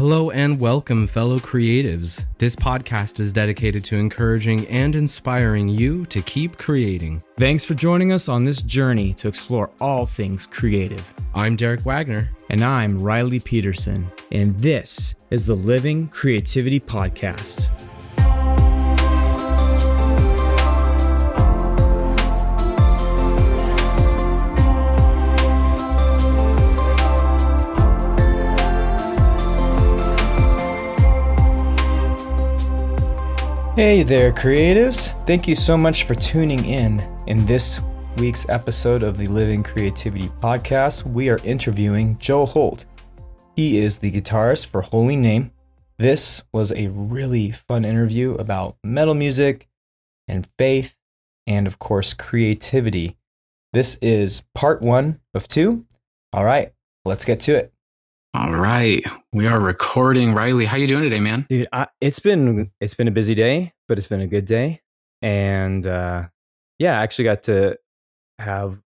Hello and welcome, fellow creatives. This podcast is dedicated to encouraging and inspiring you to keep creating. Thanks for joining us on this journey to explore all things creative. I'm Derek Wagner. And I'm Riley Peterson. And this is the Living Creativity Podcast. Hey there, creatives. Thank you so much for tuning in. In this week's episode of the Living Creativity Podcast, we are interviewing Joe Holt. He is the guitarist for HolyName. This was a really fun interview about metal music and faith, and of course, creativity. This is part one of two. All right, let's get to it. All right, we are recording. Riley, how you doing today, man? Dude, I, it's been it's been a busy day, but it's been a good day, and uh, yeah, I actually got to have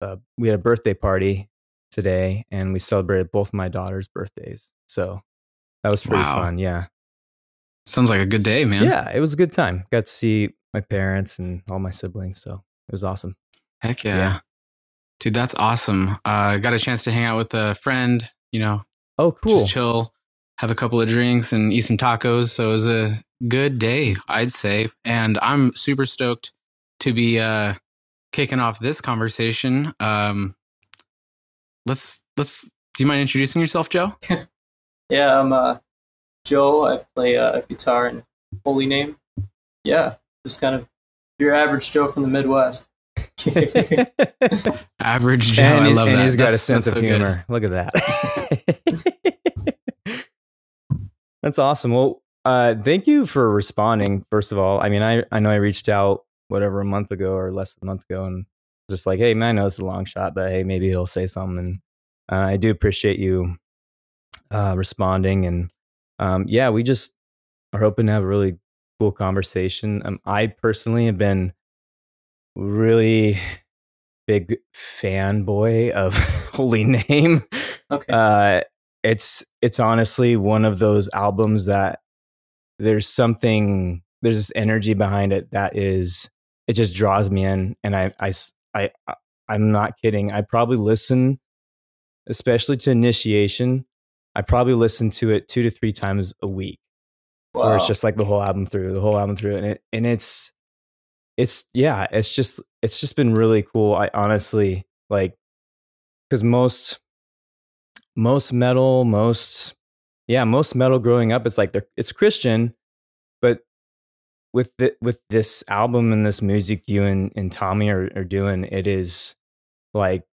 uh, we had a birthday party today, and we celebrated both my daughter's birthdays. So that was pretty wow. fun. Yeah, sounds like a good day, man. Yeah, it was a good time. Got to see my parents and all my siblings, so it was awesome. Heck yeah. yeah. Dude, that's awesome. Uh, got a chance to hang out with a friend you know, oh, cool. Just chill, have a couple of drinks and eat some tacos. So it was a good day, I'd say. And I'm super stoked to be uh, kicking off this conversation. Um, let's, let's, do you mind introducing yourself, Joe? yeah, I'm uh, Joe. I play uh, guitar in HolyName. Yeah, just kind of your average Joe from the Midwest. Average Joe. And, I love and that. he's got that's, a sense of so humor. Good. Look at that. that's awesome. Well, uh, thank you for responding. First of all, I mean, I, I know I reached out whatever a month ago or less than a month ago, and just like, hey, man, I know it's a long shot, but hey, maybe he'll say something. And uh, I do appreciate you uh, responding. And um, yeah, we just are hoping to have a really cool conversation. Um, I personally have been really big fanboy of HolyName. Okay. Uh, it's it's honestly one of those albums that there's something there's this energy behind it that is it just draws me in and I I I I'm not kidding. I probably listen especially to initiation. I probably listen to it 2 to 3 times a week. Wow. Or it's just like the whole album through, the whole album through and it and it's it's yeah, it's just it's just been really cool. I honestly like because most most metal, most yeah, most metal growing up, it's like they're it's Christian, but with the, with this album and this music you and, and Tommy are, are doing, it is like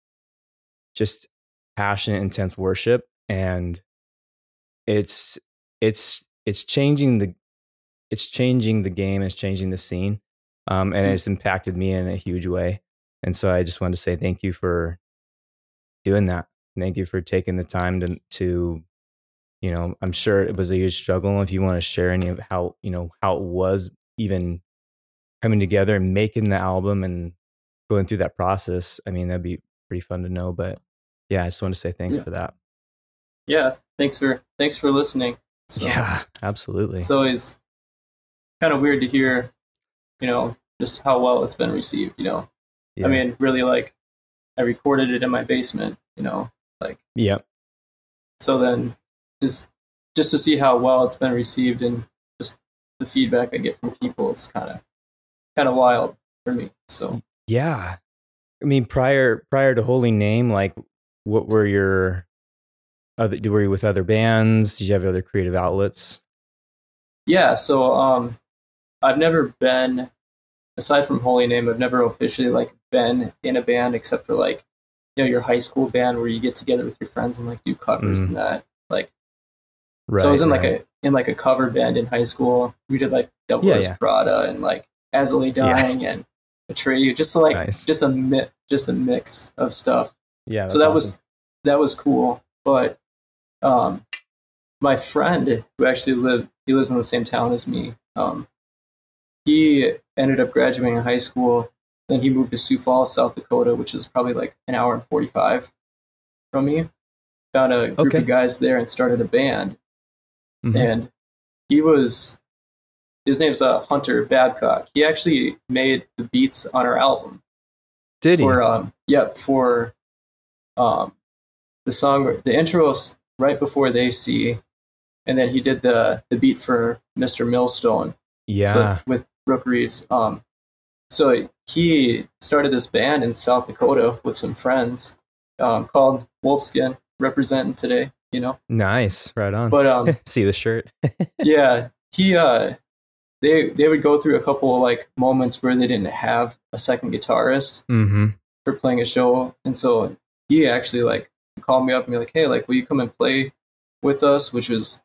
just passionate, intense worship, and it's it's it's changing the it's changing the game, it's changing the scene um, and mm. it's impacted me in a huge way. And so I just wanted to say thank you for doing that. Thank you for taking the time to to you know I'm sure it was a huge struggle. If you want to share any of how you know how it was even coming together and making the album and going through that process, I mean that'd be pretty fun to know. But yeah, I just want to say thanks yeah. for that. Yeah, thanks for thanks for listening. So, yeah, absolutely. It's always kind of weird to hear you know, just how well it's been received, you know. Yeah. I mean, really like I recorded it in my basement, you know, like Yeah. So then just just to see how well it's been received and just the feedback I get from people is kind of kind of wild for me. So Yeah. I mean, prior prior to HolyName, like what were your other were you with other bands? Did you have other creative outlets? Yeah, so um I've never been, aside from HolyName, I've never officially like been in a band except for like, you know, your high school band where you get together with your friends and like do covers mm. and that. Like, right, so I was in right. like a in like a cover band in high school. We did like Double yeah, yeah. Prada and like Lay Dying yeah. and Atreyu, just like nice. just a mi- just a mix of stuff. Yeah. So that awesome. was that was cool, but um, my friend who actually lived he lives in the same town as me. Um, he ended up graduating high school. Then he moved to Sioux Falls, South Dakota, which is probably like an hour and 45 from me. Found a group okay. of guys there and started a band. Mhm. and he was his name's uh, Hunter Babcock. He actually made the beats on our album Did he? for um yep for um the song the intro right before they see and then he did the the beat for Mr. Millstone yeah. so, with Brook Reeves. Um, so he started this band in South Dakota with some friends um, called Wolfskin, representing today. You know, nice. Right on. but um, See the shirt. yeah, he uh, they they would go through a couple of like moments where they didn't have a second guitarist mm-hmm. for playing a show, and so he actually like called me up and be like, "Hey, like, will you come and play with us?" Which was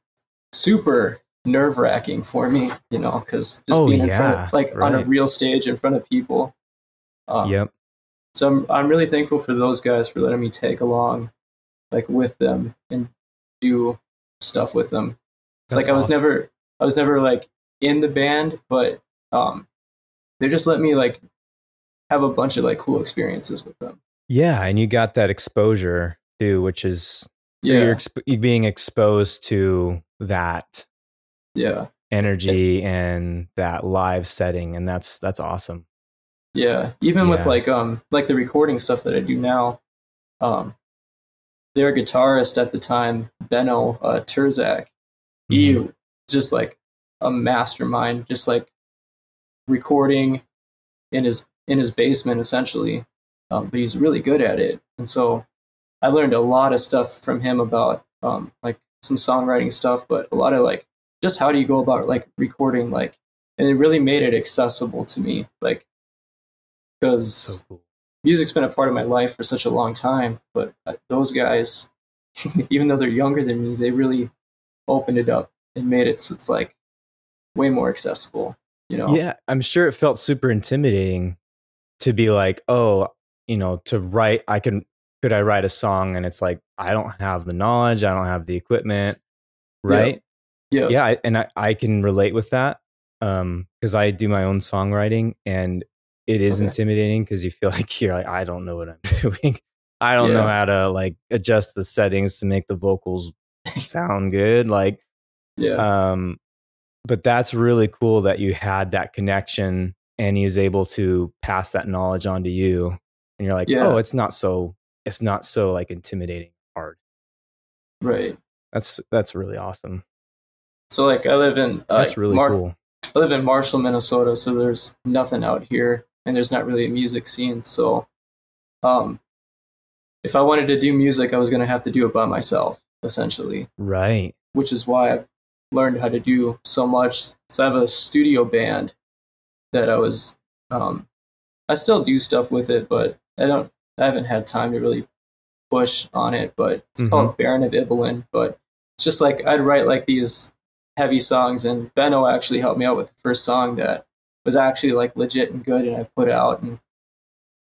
super nerve wracking for me, you know, because just Oh, being in front of like on a real stage in front of people. Um, yep. So I'm I'm really thankful for those guys for letting me take along, like with them and do stuff with them. It's That's like I was awesome. never I was never like in the band, but um, they just let me like have a bunch of like cool experiences with them. Yeah, and you got that exposure too, which is Yeah, you're exp- being exposed to that yeah, energy and that live setting, and that's that's awesome. yeah. Even with like um like the recording stuff that I do now, um, their guitarist at the time, Benno uh, Turzak, he Mhm. just like a mastermind, just like recording in his in his basement essentially. Um, but he's really good at it, and so I learned a lot of stuff from him about um, like some songwriting stuff, but a lot of like just how do you go about like recording like, and it really made it accessible to me, like because so cool. music's been a part of my life for such a long time, but uh, those guys, even though they're younger than me, they really opened it up and made it so it's like way more accessible. You know? Yeah, I'm sure it felt super intimidating to be like, oh, you know, to write. I can could I write a song, and it's like I don't have the knowledge, I don't have the equipment, right? Yeah. yeah I, and I, I can relate with that um because i do my own songwriting and it is Okay. intimidating because you feel like you're like i don't know what i'm doing i don't know how to like adjust the settings to make the vocals sound good like Yeah. um but that's really cool that you had that connection and he was able to pass that knowledge on to you and you're like Yeah. oh it's not so it's not so like intimidating hard right. that's that's really awesome So like I live in uh, that's really Mar- cool I live in Marshall, Minnesota, so there's nothing out here, and there's not really a music scene. So, um, if I wanted to do music, I was gonna have to do it by myself, essentially. right which is why I've learned how to do so much. So I have a studio band that I was, um, I still do stuff with it, but I don't, I haven't had time to really push on it. But it's Mhm. called Baron of Ibelin. But it's just like I'd write like these heavy songs, and Benno actually helped me out with the first song that was actually like legit and good, and I put out. And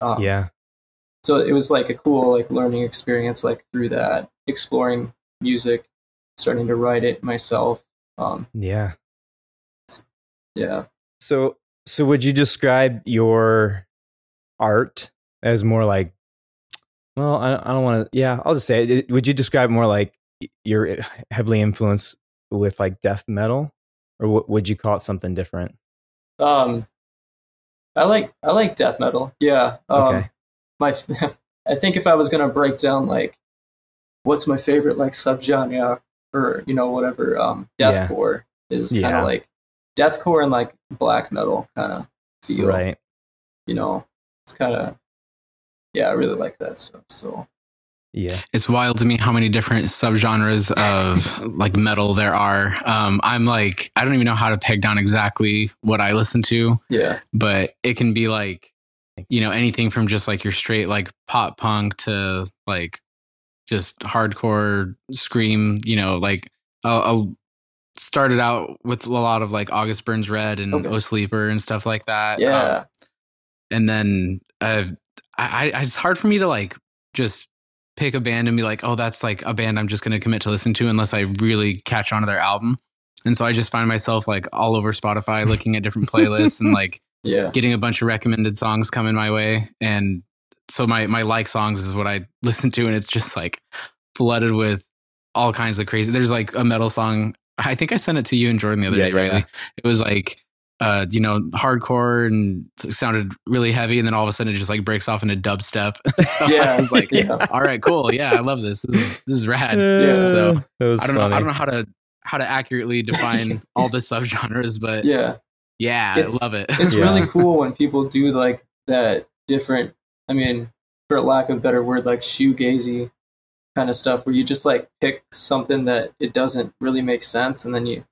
um, yeah so it was like a cool like learning experience like through that exploring music starting to write it myself um yeah yeah So, so would you describe your art as more like? Well, I, I don't want to. Yeah, I'll just say it. Would you describe more like you're heavily influenced with like death metal, or what would you call it something different? um i like i like death metal yeah um Okay. my i think if i was to break down like what's my favorite like subgenre or you know whatever um Yeah. deathcore is kind Yeah. of like deathcore and like black metal kind of feel Right. you know it's kind of yeah i really like that stuff so Yeah. It's wild to me how many different subgenres of like metal there are. Um, I'm like, I don't even know how to peg down exactly what I listen to, yeah but it can be like, you know, anything from just like your straight like pop punk to like just hardcore scream. You know, like I'll, I'll started out with a lot of like August Burns Red and Okay. O Sleeper and stuff like that. yeah Um, and then uh, I, I, it's hard for me to like just pick a band and be like, oh, that's like a band I'm just going to commit to listen to unless I really catch on to their album. And so I just find myself like all over Spotify looking at different playlists and like yeah getting a bunch of recommended songs coming my way. And so my my like songs is what I listen to, and it's just like flooded with all kinds of crazy. There's like a metal song I think I sent it to you and Jordan the other Yeah, day, right? Yeah. It was like, uh, you know, hardcore and sounded really heavy, and then all of a sudden it just like breaks off into dubstep. so Yeah, I was like, yeah. all right, cool, yeah, I love this. This is this is rad. Yeah, so was I don't know. I don't know how to how to accurately define all the subgenres, but yeah, Yeah, I love it. it's Yeah. really cool when people do like that different. I mean, for lack of a better word, like shoegazy kind of stuff, where you just like pick something that it doesn't really make sense, and then you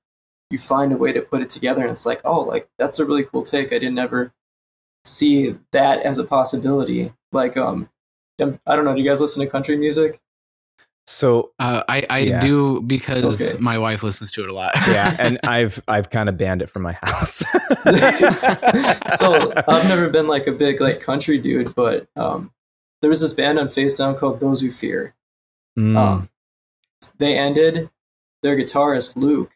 you find a way to put it together, and it's like, oh, like that's a really cool take. I didn't ever see that as a possibility. Like, um, I'm- don't know. Do you guys listen to country music? so Uh, I I Yeah. do because Okay. my wife listens to it a lot. yeah, and I've I've kind of banned it from my house. so I've never been like a big like country dude, but um, there was this band on Facedown called Those Who Fear. Mm. Um, they ended. Their guitarist Luke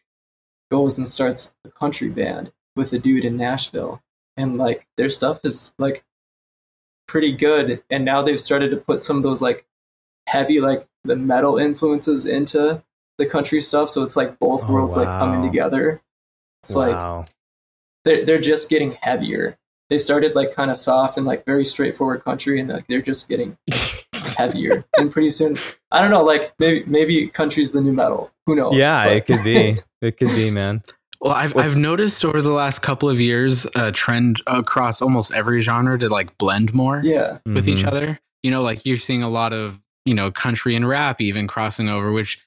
goes and starts a country band with a dude in Nashville, and like their stuff is like pretty good. And now they've started to put some of those like heavy like the metal influences into the country stuff. So it's like both Oh, worlds like coming together. It's like wow. they're they're just getting heavier. They started like kind of soft and like very straightforward country, and like they're just getting heavier. and pretty soon, I don't know, like maybe maybe country's the new metal. Who knows? yeah, But- it could be. It could be, man. Well, I've What's- I've noticed over the last couple of years a trend across almost every genre to like blend more yeah, with each Mhm. other. You know, like you're seeing a lot of you know country and rap even crossing over, which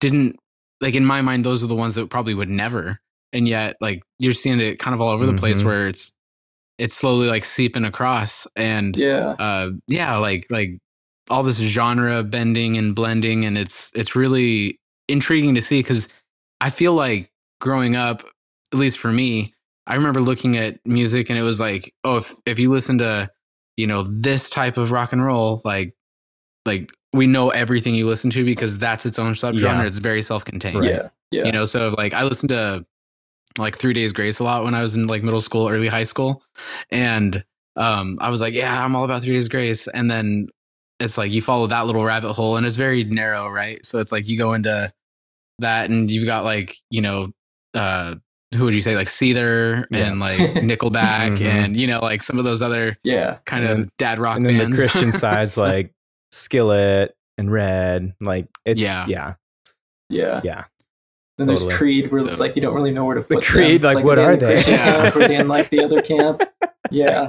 didn't like in my mind those are the ones that probably would never. And yet, like you're seeing it kind of all over the place Mhm. where it's it's slowly like seeping across and yeah, uh yeah like like all this genre bending and blending and it's it's really intriguing to see because i feel like growing up at least for me i remember looking at music and it was like oh if if you listen to you know this type of rock and roll like like we know everything you listen to because that's its own subgenre. Yeah. it's very self-contained. Right. yeah, yeah, you know so like i listened to like three days grace a lot when i was in like middle school early high school. And um i was like yeah i'm all about three days grace. And then it's like you follow that little rabbit hole and it's very narrow right so it's like you go into that and you've got like you know uh who would you say like Seether Yeah. and like Nickelback Mhm. and you know like some of those other yeah, kind And of dad rock And then bands the Christian side's like Skillet and Red. Like it's Yeah. yeah. yeah, Yeah. Then there's totally. Creed, where it's So- like you don't really know where to The put Creed, them. It's like, what are the they? Christian Yeah. camp or they in like the other camp? Yeah,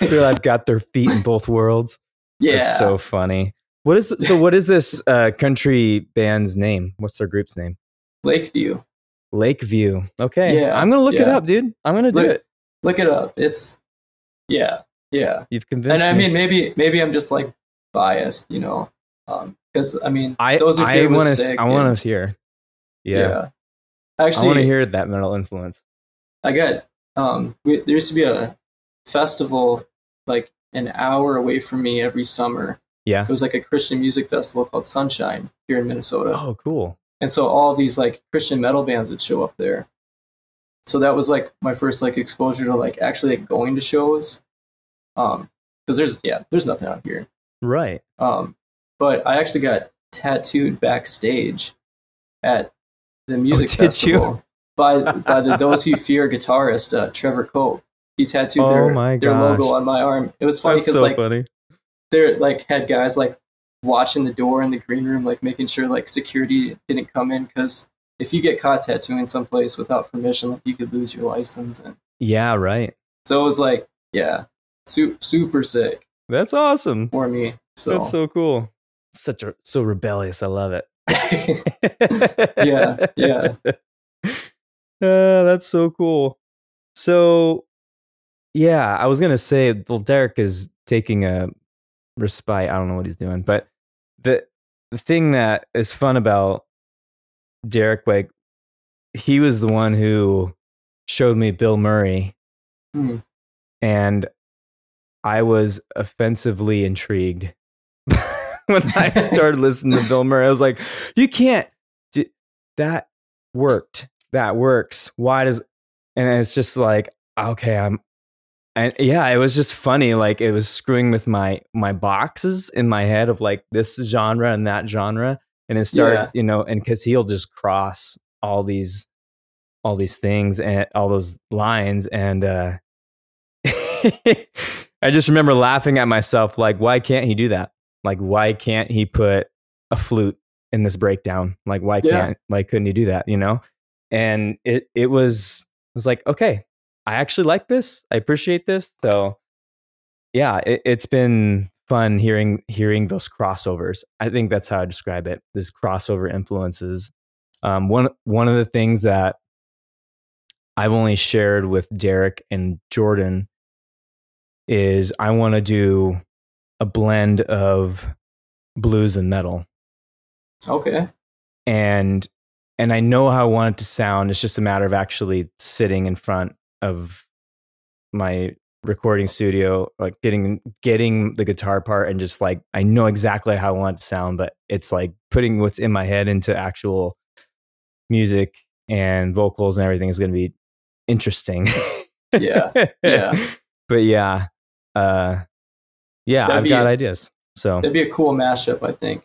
They're like got their feet in both worlds. Yeah. It's so funny. What is so what is this uh country band's name? What's their group's name? Lakeview. Lakeview. Okay. Yeah, I'm gonna look it up, dude. I'm gonna do Look- it. Look it up. It's yeah, yeah. You've convinced and I me. mean, maybe maybe I'm just like biased, you know, because I mean, I those I want to I want to hear. Yeah. I Actually, I want to hear that metal influence. I got um. We, there used to be a festival like an hour away from me every summer. Yeah. It was like a Christian music festival called SonShine here in Minnesota. Oh, cool. and so all these like christian metal bands would show up there so that was like my first like exposure to like actually like going to shows um because there's yeah there's nothing out here Right. um but i actually got tattooed backstage at the music Oh, did you? festival by by the those who fear guitarist uh, trevor cope he tattooed Oh their, their logo on my arm it was funny because so like funny. they're like had guys like watching the door in the green room, like making sure like security didn't come in because if you get caught tattooing someplace without permission, like you could lose your license. And Yeah, right. so it was like, yeah, su- super sick That's awesome. for me. So, That's so cool. Such a so rebellious. I love it. Yeah, yeah. Uh, that's so cool. So, yeah, I was gonna say, well, Derek is taking a respite. I don't know what he's doing, but the the thing that is fun about Derek, like, he was the one who showed me Bilmuri, Hmm. and I was offensively intrigued when I started listening to Bilmuri. I was like, "You can't." That worked. That works. Why does? And it's just like, okay, I'm. And yeah, it was just funny. Like it was screwing with my my boxes in my head of like this genre and that genre, and it started, Yeah. you know, and because he'll just cross all these all these things and all those lines and uh I just remember laughing at myself like why can't he do that? Like why can't he put a flute in this breakdown? Like why Yeah. can't why couldn't he do that, you know? And it it was it was like okay, I actually like this. I appreciate this. So yeah, it, it's been fun hearing hearing those crossovers. I think that's how I describe it. This crossover influences. Um, one one of the things that I've only shared with Derek and Jordan is I want to do a blend of blues and metal, Okay. and and I know how I want it to sound. It's just a matter of actually sitting in front of my recording studio, like getting getting the guitar part and just like I know exactly how I want it to sound, but it's like putting what's in my head into actual music and vocals and everything is going to be interesting. Yeah. Yeah. But yeah, uh, yeah, That'd I've got a- ideas. So That'd be a cool mashup, I think.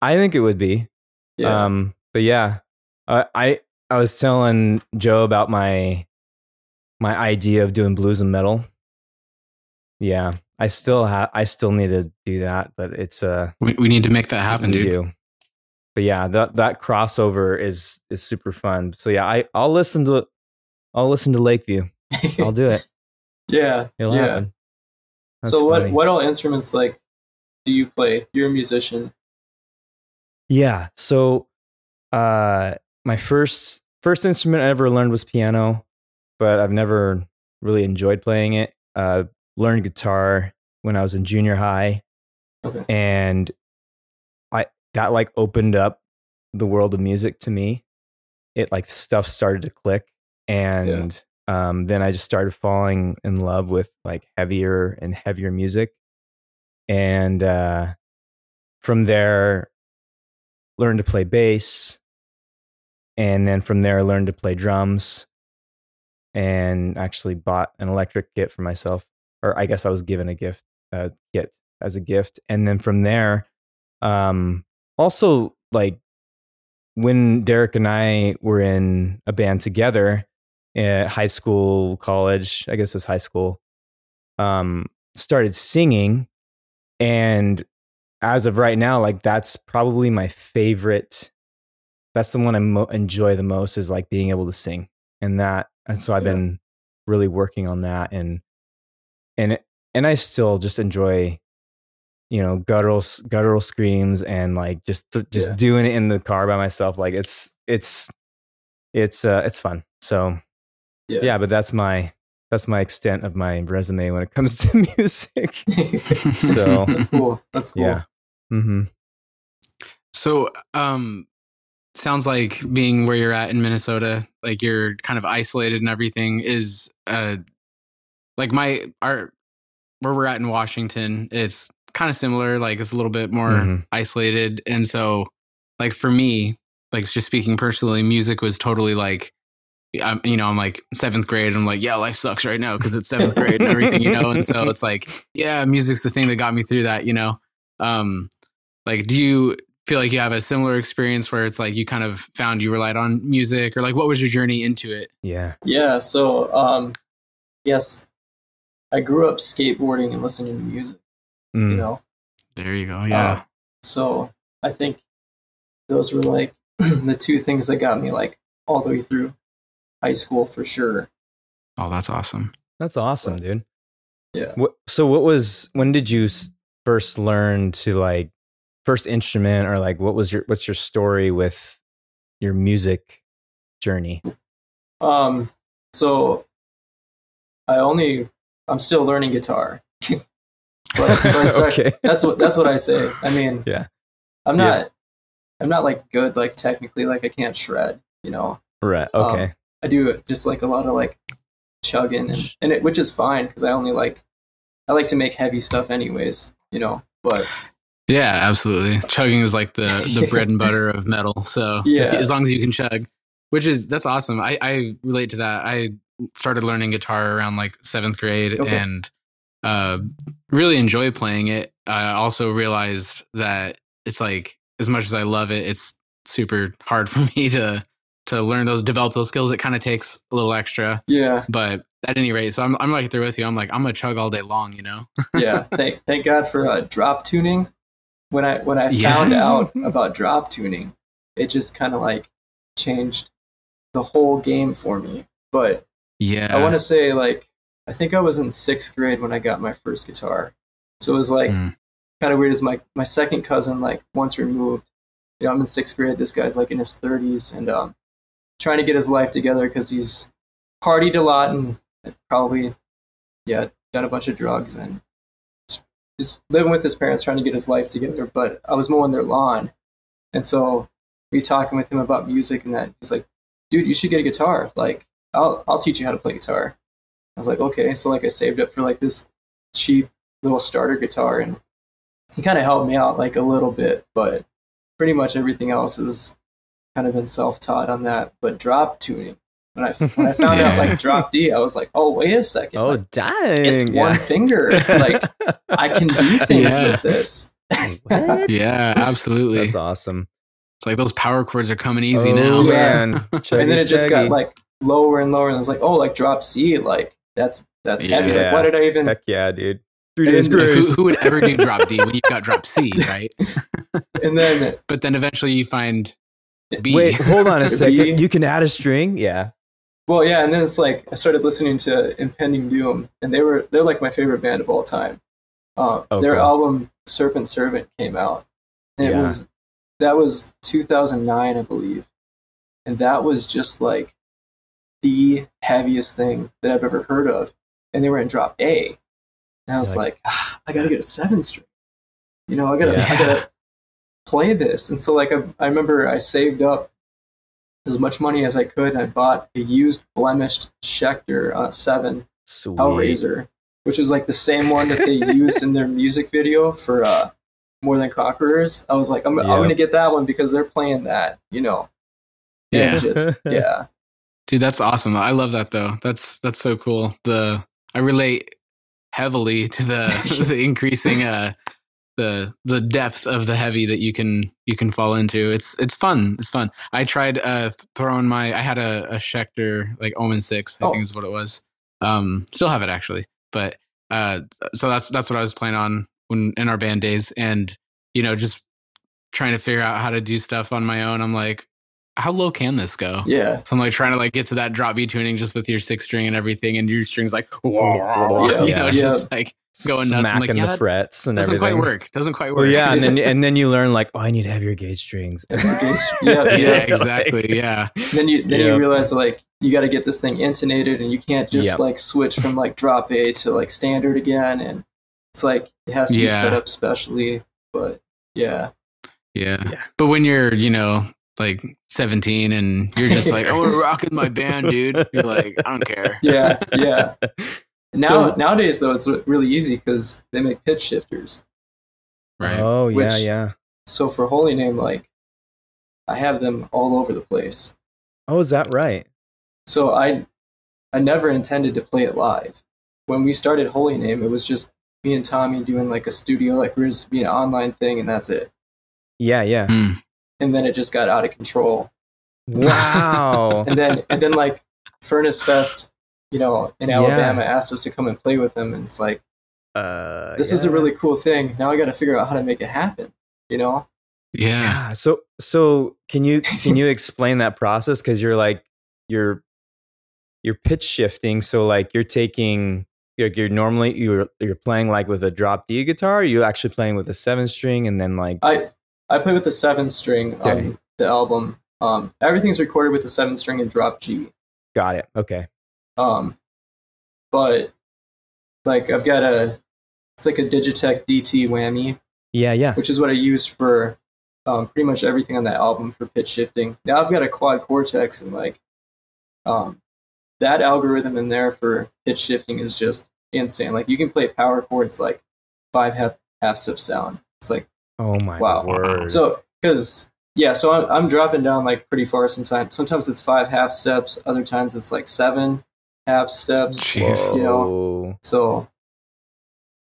I think it would be. Yeah. Um, but yeah, I I was telling Joe about my my idea of doing blues and metal. Yeah, I still have I still need to do that, but it's uh We, we need to make that happen, we dude. do. But yeah, that that crossover is is super fun. So yeah, I I'll listen to I'll listen to Lakeview. I'll do it. yeah. It'll yeah. happen. That's so what funny. what all instruments like do you play? You're a musician. Yeah. So uh my first first instrument I ever learned was piano, but I've never really enjoyed playing it. Uh learned guitar when I was in junior high Okay. and I that like opened up the world of music to me. It like stuff started to click and um then I just started falling in love with like heavier and heavier music. And uh from there learned to play bass and then from there I learned to play drums and actually bought an electric kit for myself or I guess I was given a gift uh, kit as a gift and then from there um also like when Derek and I were in a band together at high school college I guess it was high school um started singing and as of right now, like that's probably my favorite. That's the one I mo- enjoy the most is like being able to sing, and that. And so I've Yeah. been really working on that, and and and I still just enjoy, you know, guttural guttural screams and like just just Yeah. doing it in the car by myself. Like it's it's it's uh it's fun. So Yeah. yeah, but that's my that's my extent of my resume when it comes to music. So That's cool. That's cool. yeah. Mm-hmm. So, um, sounds like being where you're at in Minnesota, like you're kind of isolated and everything is, uh, like my, our, where we're at in Washington, it's kind of similar. Like it's a little bit more Mhm. isolated. And so, like for me, like just speaking personally, music was totally like, I'm, you know, I'm like seventh grade. I'm like, yeah, life sucks right now because it's seventh grade and everything, you know. And so it's like, yeah, music's the thing that got me through that, you know. Um, like, do you feel like you have a similar experience where it's like you kind of found you relied on music, or like what was your journey into it? Yeah. Yeah, so um yes, I grew up skateboarding and listening to music, Mm. you know. There you go. Yeah. Uh, so I think those were like the two things that got me like all the way through high school for sure. oh, that's awesome. That's awesome, dude. Yeah. What, so what was when did you first learn to like first instrument or like what was your what's your story with your music journey? Um so I only I'm still learning guitar. but so start, okay. that's what that's what I say. I mean, Yeah. I'm Yeah. not I'm not like good like technically like I can't shred, you know. Right. Um, Okay. I do just like a lot of like chugging and, and it which is fine because I only like I like to make heavy stuff anyways, you know. But Yeah, absolutely. Chugging is like the the bread and butter of metal. So if- as long as you can chug, which is that's awesome. I I relate to that. I started learning guitar around like seventh grade Okay. and uh, really enjoy playing it. I also realized that it's like as much as I love it, it's super hard for me to to learn those, develop those skills, it kind of takes a little extra. Yeah, But at any rate, so I'm I'm right there with you. I'm like I'm gonna chug all day long, you know. yeah. Thank thank God for uh, drop tuning. When I when I found Yes. out about drop tuning, it just kind of like changed the whole game for me. But Yeah. I want to say like I think I was in sixth grade when I got my first guitar, so it was like Mm. kind of weird. As my my second cousin like once removed, you know, I'm in sixth grade. This guy's like in his 30s and um, trying to get his life together because he's partied a lot and probably yeah done a bunch of drugs and just living with his parents trying to get his life together. But I was mowing their lawn, and so we talking with him about music and that he's like, dude, you should get a guitar. Like I'll I'll teach you how to play guitar. I was like, okay. So like I saved up for like this cheap little starter guitar and he kind of helped me out like a little bit, but pretty much everything else has kind of been self-taught on that. But drop tuning, when I when I found out like drop D, I was like, oh wait a second, Oh, like, dang! it's one finger. Like I can do things Yeah. with this. What? Yeah, absolutely. That's awesome. It's like those power chords are coming easy oh, now. man. and then it just got Chuggy-chuggy. like lower and lower, and I was like, oh, like drop C, like that's that's heavy. Like Yeah. why did I even? Heck yeah, dude. Three days then- who, who would ever do drop D when you've got drop C, right? And then But then eventually you find B. Wait, hold on a second. You can add a string? Yeah. Well, yeah, and then it's like I started listening to Impending Doom, and they were they're like my favorite band of all time. Uh, Oh, their album Serpent Servant came out, and Yeah. it was that was 2009, I believe, and that was just like the heaviest thing that I've ever heard of. And they were in drop A, and I was You're like, ah, I gotta get a seven string. You know, I gotta I gotta play this. And so like I, I remember I saved up as much money as I could, and I bought a used blemished Schecter uh, Seven Sweet. Hellraiser, which was like the same one that they used in their music video for uh, More Than Conquerors. I was like, I'm, I'm gonna get that one because they're playing that, you know. Yeah. just yeah, Dude, that's awesome. I love that though. That's that's so cool. The I relate heavily to the the increasing uh the the depth of the heavy that you can you can fall into. It's it's fun. It's fun. I tried uh throwing my I had a, a Schecter like Omen 6, I Oh. think is what it was. Um still have it actually. But uh so that's that's what I was playing on when in our band days and you know just trying to figure out how to do stuff on my own. I'm like how low can this go? yeah, So I'm like trying to like get to that drop B tuning just with your six string and everything, and your strings like, Yeah. you know, Yeah. just like going nuts. I'm Smacking like, yeah, the frets and doesn't everything. quite work. Doesn't quite work. Well, yeah, and then and then you learn like, oh, I need to have your gauge strings. yeah, yeah, yeah. exactly. Yeah, Then you then Yep. you realize like you got to get this thing intonated, and you can't just Yep. like switch from like drop A to like standard again, and it's like it has to be set up specially. But yeah, yeah, Yeah. But when you're, you know, like 17 and you're just like, oh, we're rocking my band, dude. You're like, I don't care. yeah, yeah. Now So- nowadays though, it's really easy because they make pitch shifters. Right. Oh yeah, Which- yeah. So for HolyName, like I have them all over the place. Oh, is that right? So I I never intended to play it live. When we started HolyName, it was just me and Tommy doing like a studio, like we are just be an online thing, and that's it. Yeah, yeah. Hmm. And then it just got out of control. Wow. And then and then like Furnace Fest, you know, in Yeah. Alabama asked us to come and play with them, and it's like uh, this is a really cool thing. Now I got to figure out how to make it happen. You know? Yeah. Yeah. So so can you can you explain that process? Because you're like you're you're pitch shifting. So like you're taking you're, you're normally you're you're playing like with a drop D guitar. Or you're actually playing with a seven string, and then like I I play with the seven string on Okay. the album. Um, everything's recorded with the seven string and drop G. got it. Okay. Um, but like I've got a it's like a Digitech DT whammy, Yeah, yeah. which is what I use for um, pretty much everything on that album for pitch shifting. Now I've got a quad cortex and like um, that algorithm in there for pitch shifting is just insane. Like you can play power chords like five half half steps down. It's like Oh my Wow. word. so because yeah, so I'm, I'm dropping down like pretty far sometimes. Sometimes it's five half steps. Other times it's like seven half steps. Jeez. You know, so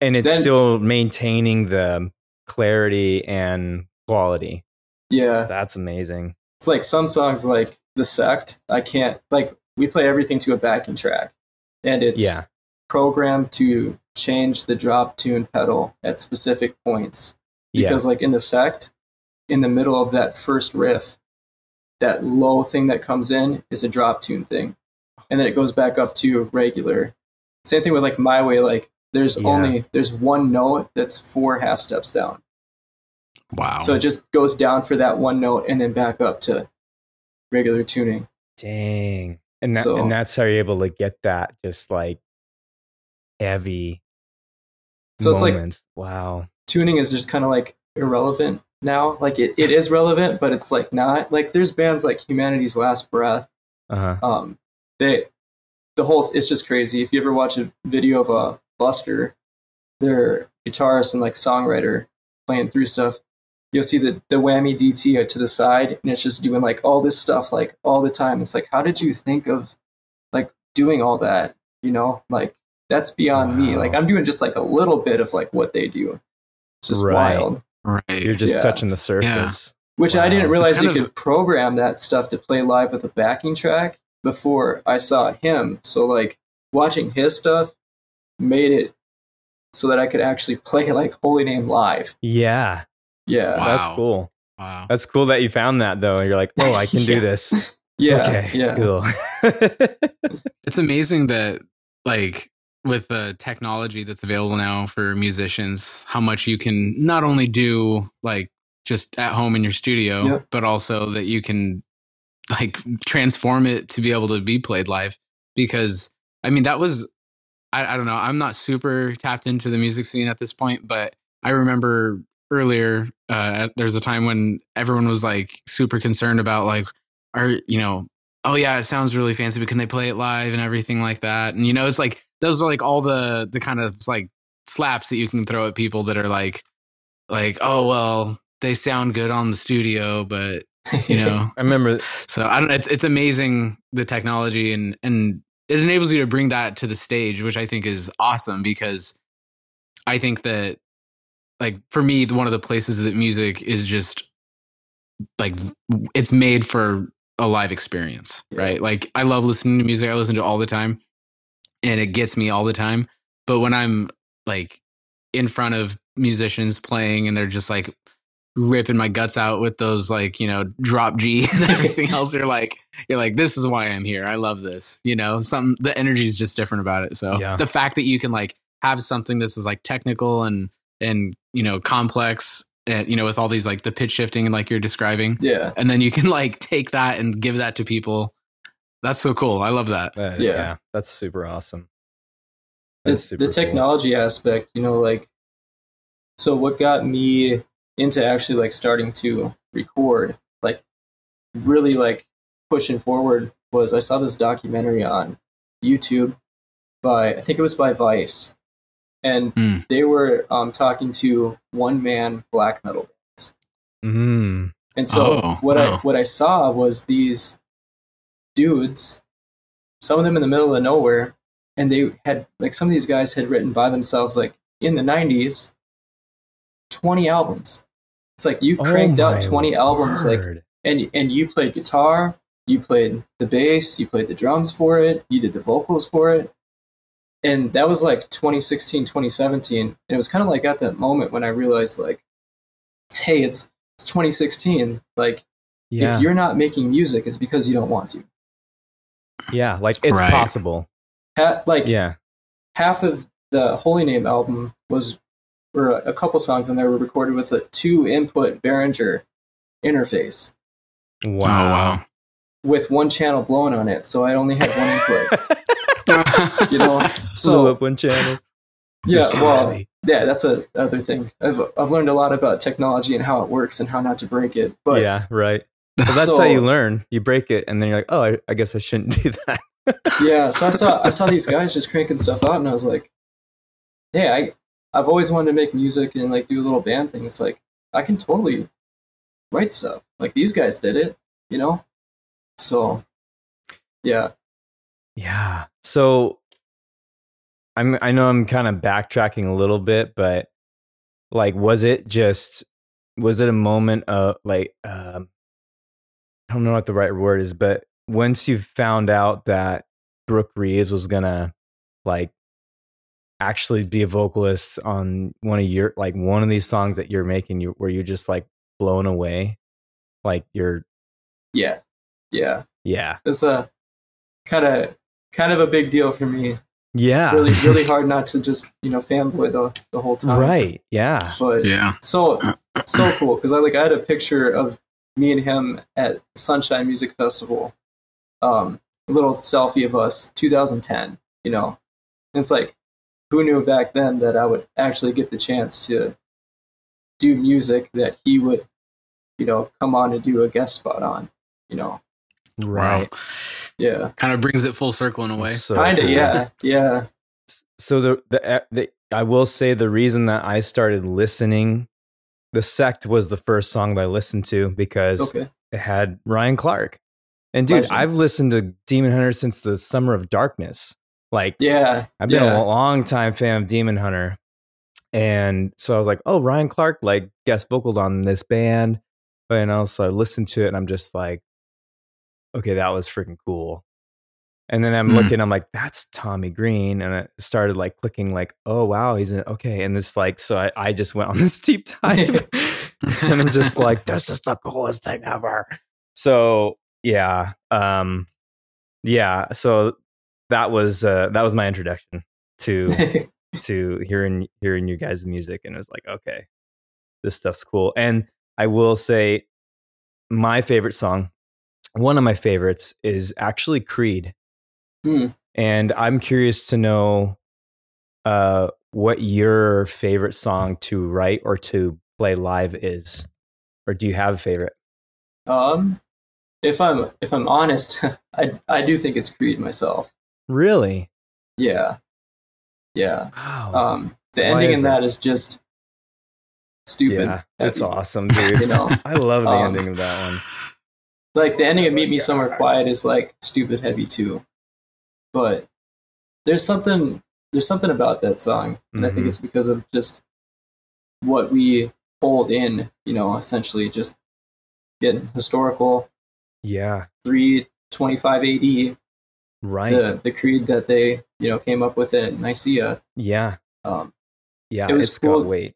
and it's then- still maintaining the clarity and quality. yeah, That's amazing. it's like some songs like the sect, I can't like we play everything to a backing track, and it's Yeah. programmed to change the drop tune pedal at specific points Yeah. because like in the sect in the middle of that first riff that low thing that comes in is a drop tune thing and then it goes back up to regular same thing with like my way like there's Yeah. only there's one note that's four half steps down Wow. so it just goes down for that one note and then back up to regular tuning Dang. And that, So- and that's how you're able to get that just like heavy so it's like wow. Tuning is just kind of like irrelevant now. Like it, it is relevant but it's like not. Like there's bands like humanity's last breath. Uh-huh. um they the whole it's just crazy. If you ever watch a video of a buster their guitarist and like songwriter playing through stuff you'll see the the whammy dt to the side and it's just doing like all this stuff like all the time. It's like how did you think of like doing all that? You know? Like that's beyond me. Like i'm doing just like a little bit of like what they do just Right. wild right. You're just Yeah. touching the surface. which I didn't realize kind you of- could program that stuff to play live with a backing track before I saw him. So like watching his stuff made it so that I could actually play like HolyName live. Yeah. Yeah. Wow. That's cool. wow. That's cool that you found that though. You're like, oh, I can do this. Yeah. okay. Yeah. Cool. it's amazing that like with the technology that's available now for musicians how much you can not only do like just at home in your studio Yep. but also that you can like transform it to be able to be played live because i mean that was I, I don't know i'm not super tapped into the music scene at this point but i remember earlier uh there's a time when everyone was like super concerned about like are you know oh yeah, it sounds really fancy, but can they play it live and everything like that? And you know, it's like those are like all the the kind of like slaps that you can throw at people that are like like oh well they sound good on the studio, but you know, I remember so I don't. It's it's amazing the technology and and it enables you to bring that to the stage, which I think is awesome because I think that like for me, one of the places that music is just like it's made for a live experience, Yeah. right? Like I love listening to music. I listen to it all the time, and it gets me all the time. But when I'm like in front of musicians playing and they're just like ripping my guts out with those like you know drop G and everything else, you're like you're like this is why I'm here. I love this. You know, some the energy is just different about it. So Yeah. the fact that you can like have something this is like technical and and you know complex and you know with all these like the pitch shifting and like you're describing yeah. and then you can like take that and give that to people that's so cool i love that uh, Yeah. yeah. that's super awesome. the, super the cool. technology aspect you know like so what got me into actually like starting to record like really like pushing forward was i saw this documentary on youtube by i think it was by vice and Hmm. they were um, talking to one man black metal bands Mm. and so Oh, what I what I saw was these dudes, some of them in the middle of nowhere, and they had like some of these guys had written by themselves like in the '90s, twenty albums. It's like you oh cranked Oh out my twenty albums, like and and you played guitar, you played the bass, you played the drums for it, you did the vocals for it. And that was like 2016, 2017. And it was kind of like at that moment when I realized like, hey, it's it's 2016. Like yeah, if you're not making music, it's because you don't want to. Yeah, like it's Right. possible. Ha- like Yeah, half of the HolyName album was, or a couple songs in there were recorded with a two input Behringer interface wow, oh wow with one channel blown on it. So I only had one input. you know, Blew so up one channel. yeah, well, Silly. yeah, that's a other thing. I've I've learned a lot about technology and how it works and how not to break it. But yeah, right. Well, that's how you learn. You break it, and then you're like, oh, I, I guess I shouldn't do that. yeah, so I saw I saw these guys just cranking stuff out, and I was like, "Hey, I I've always wanted to make music and like do a little band thing. It's like I can totally write stuff. Like these guys did it, you know." So, yeah, Yeah. So I'm I know I'm kind of backtracking a little bit, but like was it just was it a moment of like um I don't know what the right word is, but once you found out that Brook Reeves was gonna like actually be a vocalist on one of your like one of these songs that you're making, you were you just like blown away? Like you're Yeah, yeah. yeah It's a kind of kind of a big deal for me. yeah Really, really hard not to just you know fanboy the the whole time. right yeah But Yeah. so so cool because I like I had a picture of me and him at SonShine Music Festival. Um, a little selfie of us, 2010. You know, and it's like, who knew back then that I would actually get the chance to do music that he would, you know, come on and do a guest spot on. You know, right yeah, Kind of brings it full circle in a way. So kind of, cool. yeah, yeah, so the, the the I will say the reason that I started listening, the sect was the first song that I listened to because okay, it had Ryan Clark. And dude, Legend. I've listened to Demon Hunter since the Summer of Darkness. Like yeah, I've been yeah. a long time fan of Demon Hunter. And so I was like, oh, Ryan Clark like guest vocaled on this band. And also I listened to it and I'm just like, okay, that was freaking cool. And then I'm Hmm. looking, I'm like, that's Tommy Green. And I started like clicking, like, oh wow, he's in okay. And this like, so I, I just went on this deep dive. and I'm just like, this is the coolest thing ever. So yeah. Um yeah. So that was uh that was my introduction to to hearing hearing you guys' music and it was like, okay, this stuff's cool. And I will say my favorite song, one of my favorites is actually Creed. Hmm. And I'm curious to know uh what your favorite song to write or to play live is. Or do you have a favorite? um, if I'm if I'm honest, I I do think it's Creed myself. Really? Yeah, yeah. Wow. Um, the Why ending in that? that is just stupid. yeah, that's awesome, dude. You know, I love the Um, ending of that one. like the ending of Meet Me Somewhere Quiet is like stupid heavy too, but there's something there's something about that song, and I think Mhm. it's because of just what we hold in. You know, essentially just getting historical Yeah, three twenty five AD, right. the the creed that they you know came up with at Nicaea. yeah, Um, yeah. It was it's cool. got weight.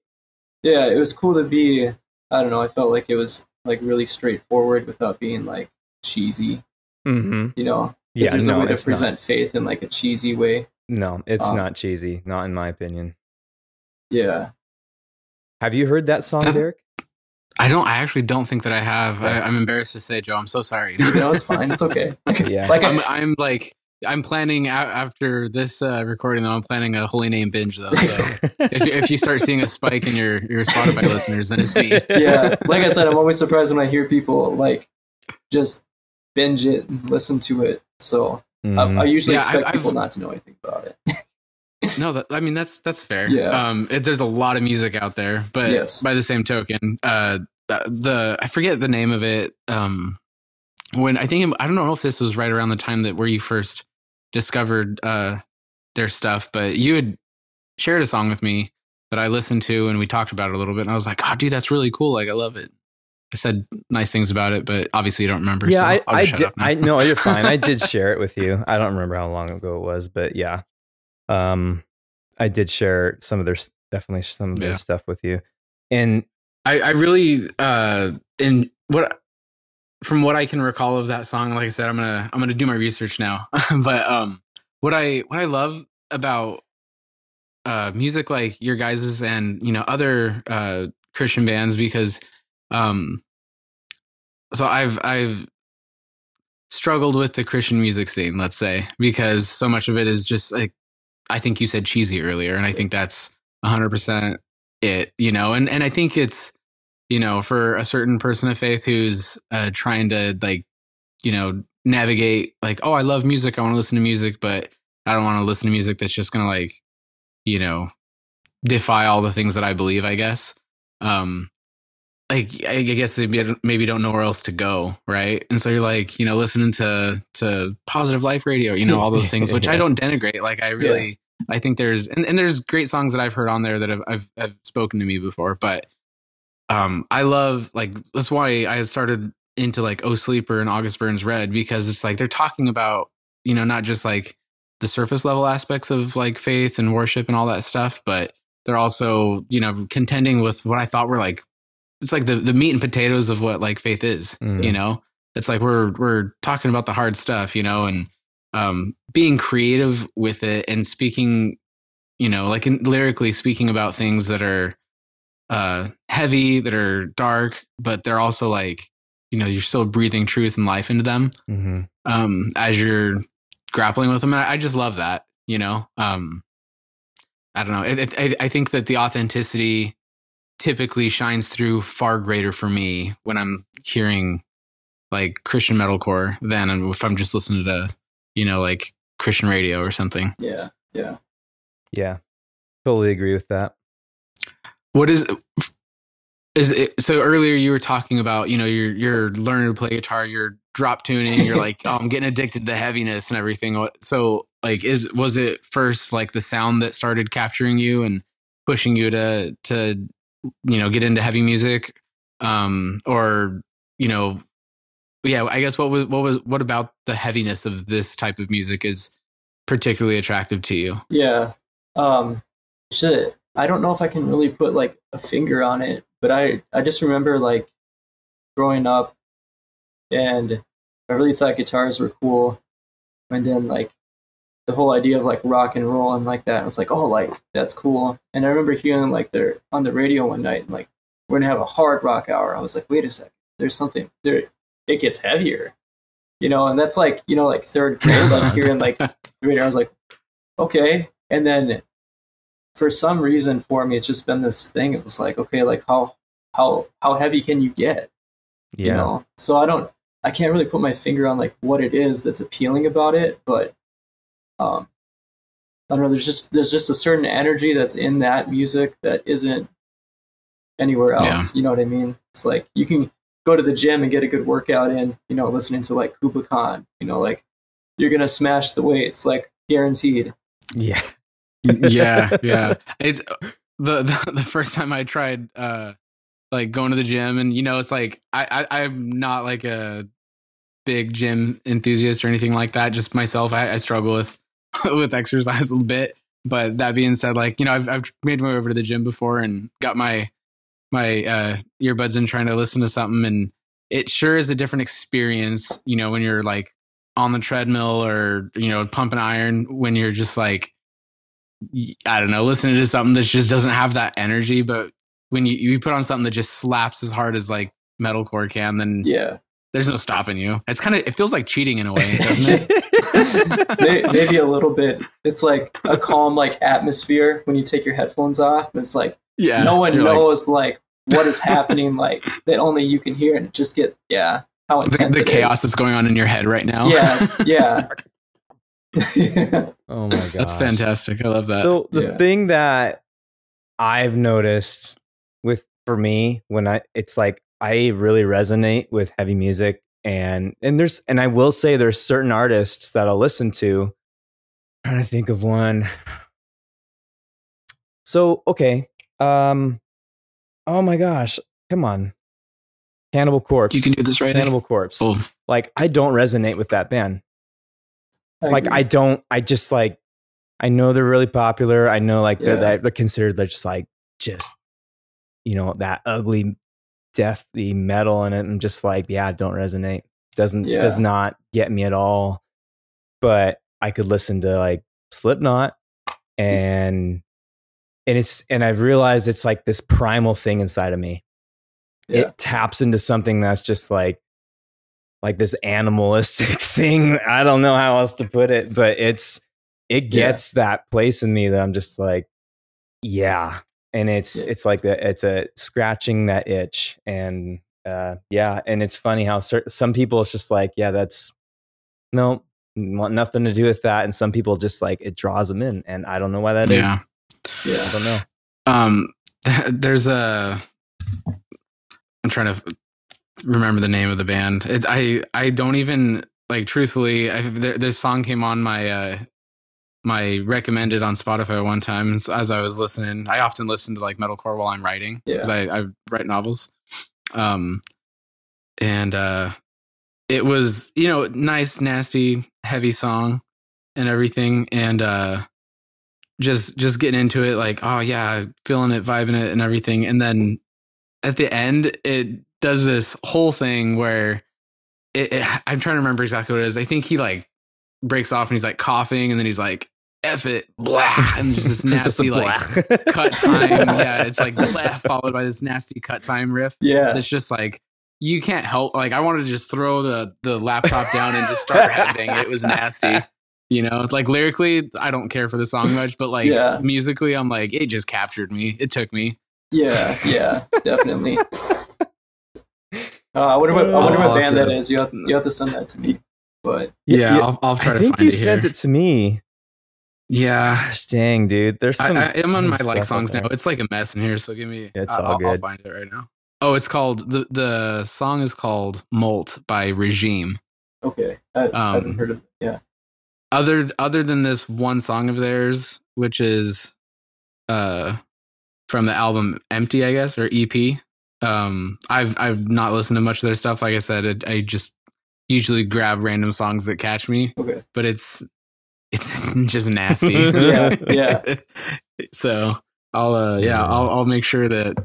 yeah, it was cool to be. I don't know. I felt like it was like really straightforward without being like cheesy. Mm-hmm. You know, Yeah, there's no, a way to it's present faith in like a cheesy way. not. No, it's Um, not cheesy. Not in my opinion. Yeah, Have you heard that song, That's- Derek? I don't. I actually don't think that I have. I, I'm embarrassed to say, Joe. I'm so sorry. no, it's fine. It's okay. Yeah. like I'm, I, I'm like. I'm planning a- after this uh, recording. Though I'm planning a HolyName binge though. So if if you start seeing a spike in your your Spotify listeners, then it's me. yeah, like I said, I'm always surprised when I hear people like just binge it and listen to it. So Mhm. I, I usually Yeah, expect I've- people not to know anything about it. No, that, I mean that's that's fair. Yeah. Um, it, there's a lot of music out there, but Yes. by the same token, uh, the I forget the name of it. Um, when I think I don't know if this was right around the time that where you first discovered uh their stuff, but you had shared a song with me that I listened to and we talked about it a little bit, and I was like, "Oh, dude, that's really cool! Like, I love it." I said nice things about it, but obviously you don't remember. yeah, so I, I'll I shut did. I no, you're fine. I did share it with you. I don't remember how long ago it was, but yeah, um, I did share some of their definitely some of their Yeah. stuff with you, and I, I really uh in what from what I can recall of that song, like I said, I'm gonna I'm gonna do my research now. but um what I what I love about uh music like your guys's and you know other uh Christian bands because um so I've I've struggled with the Christian music scene, let's say, because so much of it is just like I think you said cheesy earlier, and I think that's hundred percent it, you know, and and I think it's you know for a certain person of faith who's uh, trying to like you know navigate like oh I love music, I want to listen to music, but I don't want to listen to music that's just gonna like you know defy all the things that I believe. I guess. Um, like I guess they maybe don't know where else to go, right? And so you're like, you know, listening to to positive life radio, you know, all those things, which I don't denigrate. Like I really, I think there's and, and there's great songs that I've heard on there that have I've, have spoken to me before, but um, I love like that's why I started into like Oh Sleeper and August Burns Red because it's like they're talking about, you know, not just like the surface level aspects of like faith and worship and all that stuff, but they're also, you know, contending with what I thought were like it's like the, the meat and potatoes of what like faith is, Mm. you know? It's like we're we're talking about the hard stuff, you know, and um being creative with it and speaking, you know, like in, lyrically speaking about things that are uh heavy, that are dark, but they're also like, you know, you're still breathing truth and life into them hmm um as you're grappling with them and I, I just love that you know um i don't know it, it, I, I think that the authenticity typically shines through far greater for me when i'm hearing like christian metalcore than if i'm just listening to you know like christian radio or something Yeah, yeah. Yeah, totally agree with that. what is is it, so earlier you were talking about you know you're you're learning to play guitar you're drop tuning you're like oh i'm getting addicted to heaviness and everything so like is was it first like the sound that started capturing you and pushing you to to you know get into heavy music um or you know yeah i guess what was what was what about the heaviness of this type of music is particularly attractive to you Yeah. Um shit. I don't know if I can really put like a finger on it, but I I just remember like growing up and I really thought guitars were cool. And then like the whole idea of like rock and roll and like that, I was like, oh like that's cool. And I remember hearing like they're on the radio one night and like we're gonna have a hard rock hour. I was like, wait a second, there's something there it gets heavier. You know, and that's like, you know, like third grade, like hearing like the radio, I was like, okay. And then for some reason for me, it's just been this thing. It was like, okay, like how how how heavy can you get? Yeah, You know? So I don't I can't really put my finger on like what it is that's appealing about it, but um I don't know, there's just there's just a certain energy that's in that music that isn't anywhere Yeah. else. You know what I mean? It's like you can go to the gym and get a good workout in, you know, listening to like Kublai Khan, you know, like you're gonna smash the weights, like guaranteed. yeah, yeah yeah it's the, the the first time i tried uh like going to the gym and you know it's like i, I i'm not like a big gym enthusiast or anything like that just myself i, I struggle with with exercise a little bit but that being said like you know I've, I've made my way over to the gym before and got my my uh earbuds in trying to listen to something and it sure is a different experience you know when you're like on the treadmill or you know pumping iron when you're just like I don't know, listening to something that just doesn't have that energy. But when you, you put on something that just slaps as hard as like metalcore can, then Yeah. there's no stopping you. It's kind of it feels like cheating in a way, doesn't it? May- maybe a little bit. It's like a calm like atmosphere when you take your headphones off. But it's like yeah, no one you're like, knows like, what is happening, like that only you can hear, and just get yeah how the, intense the it chaos is. that's going on in your head right now. Yeah, it's- yeah. oh my god, that's fantastic. I love that. So the Yeah. thing that I've noticed with for me when I it's like I really resonate with heavy music and and there's and I will say there's certain artists that I'll listen to. I'm trying to think of one. So okay, um, oh my gosh, come on, Cannibal Corpse. you can do this right. Cannibal Corpse. Cool. Like I don't resonate with that band like agree. I don't I just like I know they're really popular. I know like they're, Yeah. they're they're considered they're just like just you know that ugly deathy metal and it. I'm just like yeah, it don't resonate. Doesn't does not get me at all. But I could listen to like Slipknot mm. and and it's and I've realized it's like this primal thing inside of me yeah. it taps into something that's just like like this animalistic thing. I don't know how else to put it, but it's it Yeah. gets that place in me that I'm just like, yeah. And it's Yeah. it's like a, it's a scratching that itch, and uh, yeah. And it's funny how some people it's just like, yeah, that's no, want nothing to do with that, and some people just like it draws them in, and I don't know why that is. Yeah. I yeah. don't know. Um, there's a. I'm trying to remember the name of the band. It, I I don't even like truthfully. I, there, this song came on my uh my recommended on Spotify one time as I was listening. I often listen to like metalcore while I'm writing because I, I write novels. Um, and uh, it was you know nice, nasty, heavy song and everything, and uh, just just getting into it, like oh yeah, feeling it, vibing it, and everything, and then at the end it does this whole thing where it, it, I'm trying to remember exactly what it is. I think he like breaks off and he's like coughing, and then he's like F it, blah, and just this Just nasty like blah. cut time. yeah, it's like blah, followed by this nasty cut time riff. Yeah. It's just like you can't help. Like I wanted to just throw the the laptop down and just start headbanging. It was nasty. You know, like lyrically, I don't care for the song much, but like Yeah. musically, I'm like it just captured me. It took me. Yeah, yeah, definitely. Uh, I wonder what I wonder I'll what band to- that is. You have, you have to send that to me. But Yeah, I'll, I'll try I to think find you it sent here. it to me. Yeah, Gosh, dang, dude. There's some. I, I am on my like songs now. It's like a mess in here, so give me. It's I'll, all I'll good. find it right now. Oh, it's called the the song is called "Molt" by Regime. okay, I, I haven't Um, heard of. Yeah, Other other than this one song of theirs, which is uh from the album "Empty," I guess, or EP. Um, I've I've not listened to much of their stuff. Like I said, it, I just usually grab random songs that catch me, okay, but it's it's just nasty. Yeah, yeah. so I'll uh yeah, Yeah. I'll I'll make sure that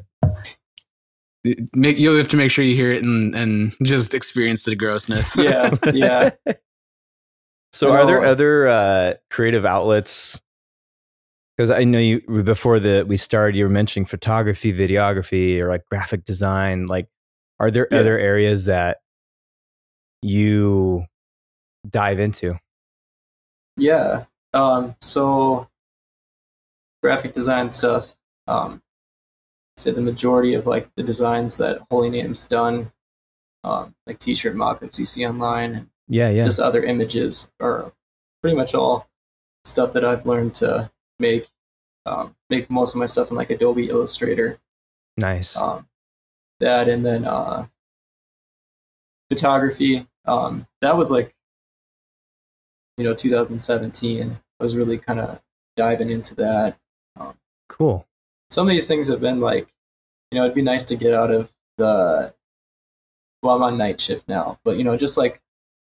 make you'll have to make sure you hear it and and just experience the grossness. yeah, yeah. So, are there other uh, creative outlets? Because I know you before the we started, you were mentioning photography, videography, or like graphic design. Like, are there Yeah. other areas that you dive into? Yeah. Um, so graphic design stuff. Um, say the majority of like the designs that HolyName's done, um, like t-shirt mock-ups you see online and Yeah, yeah, just other images are pretty much all stuff that I've learned to make. Um, make most of my stuff in like Adobe Illustrator. nice. Um, that and then uh, photography. Um, that was like, you know, 2017. I was really kind of diving into that. Um, cool. Some of these things have been like, you know, it'd be nice to get out of the. Well, I'm on night shift now, but you know, just like